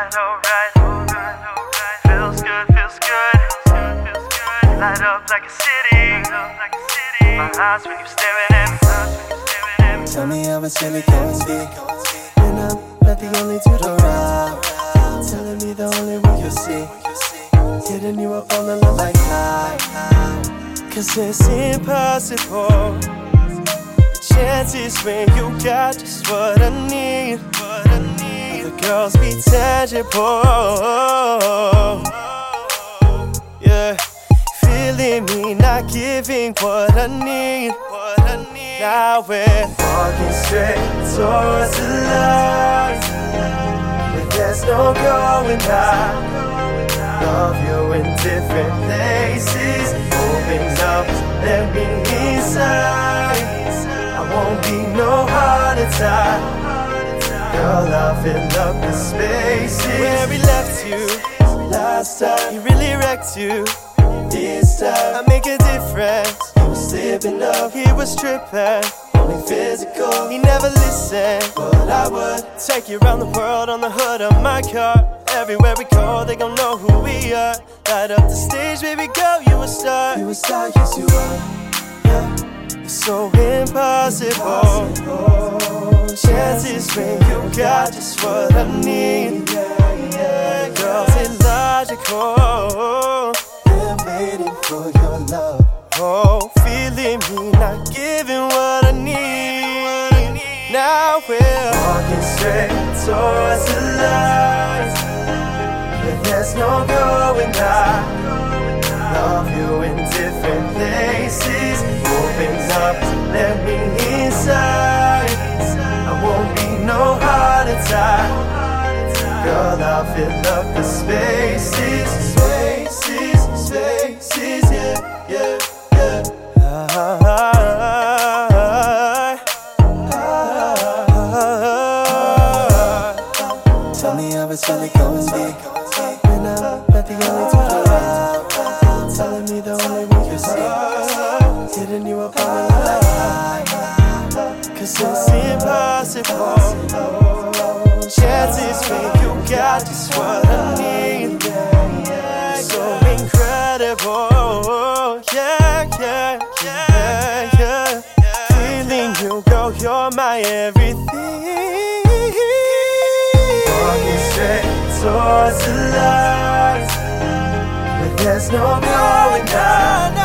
alright, alright. Feels good, feels good. Light up like a city. My eyes when you staring at me. Tell me how it's really going to be. And I'm not the only dude around. Telling me the only one you'll see. Getting you up on the alone like high. Cause it's impossible. The chances when you got just what I need girls be tangible. Yeah. Feeling me, not giving what I need. What I need. Now we're walking straight towards the light. But there's no going back. Love you in different places. Open up, let me inside. I won't be no heart attack. Girl, I'll fill up the spaces. Where we left you last time, he really wrecked you. This time, I make a difference. He was slipping up, he was tripping. Only physical, he never listened. But I would take you around the world on the hood of my car. Everywhere we go, they gon' know who we are. Light up the stage, baby girl, you a star. You a star, yes you are. Yeah. It's so impossible. Chances when you got just what I need. Yeah, girls, illogical. Been waiting for your love. Oh, feeling me, not giving what I need. Now we're walking straight towards the light. And there's no going back. Love you in Girl, I'll fill up the spaces, spaces, spaces, yeah, yeah, yeah. Ah, ah, ah. Tell me how it's really going to be. When I'm not the only around. Telling me the only way you see. Hitting you up on it's impossible. Chances you got just what I need. So incredible. Yeah, yeah, yeah, yeah. Feeling you, girl, you're my everything. Walking straight towards the light. But there's no going back.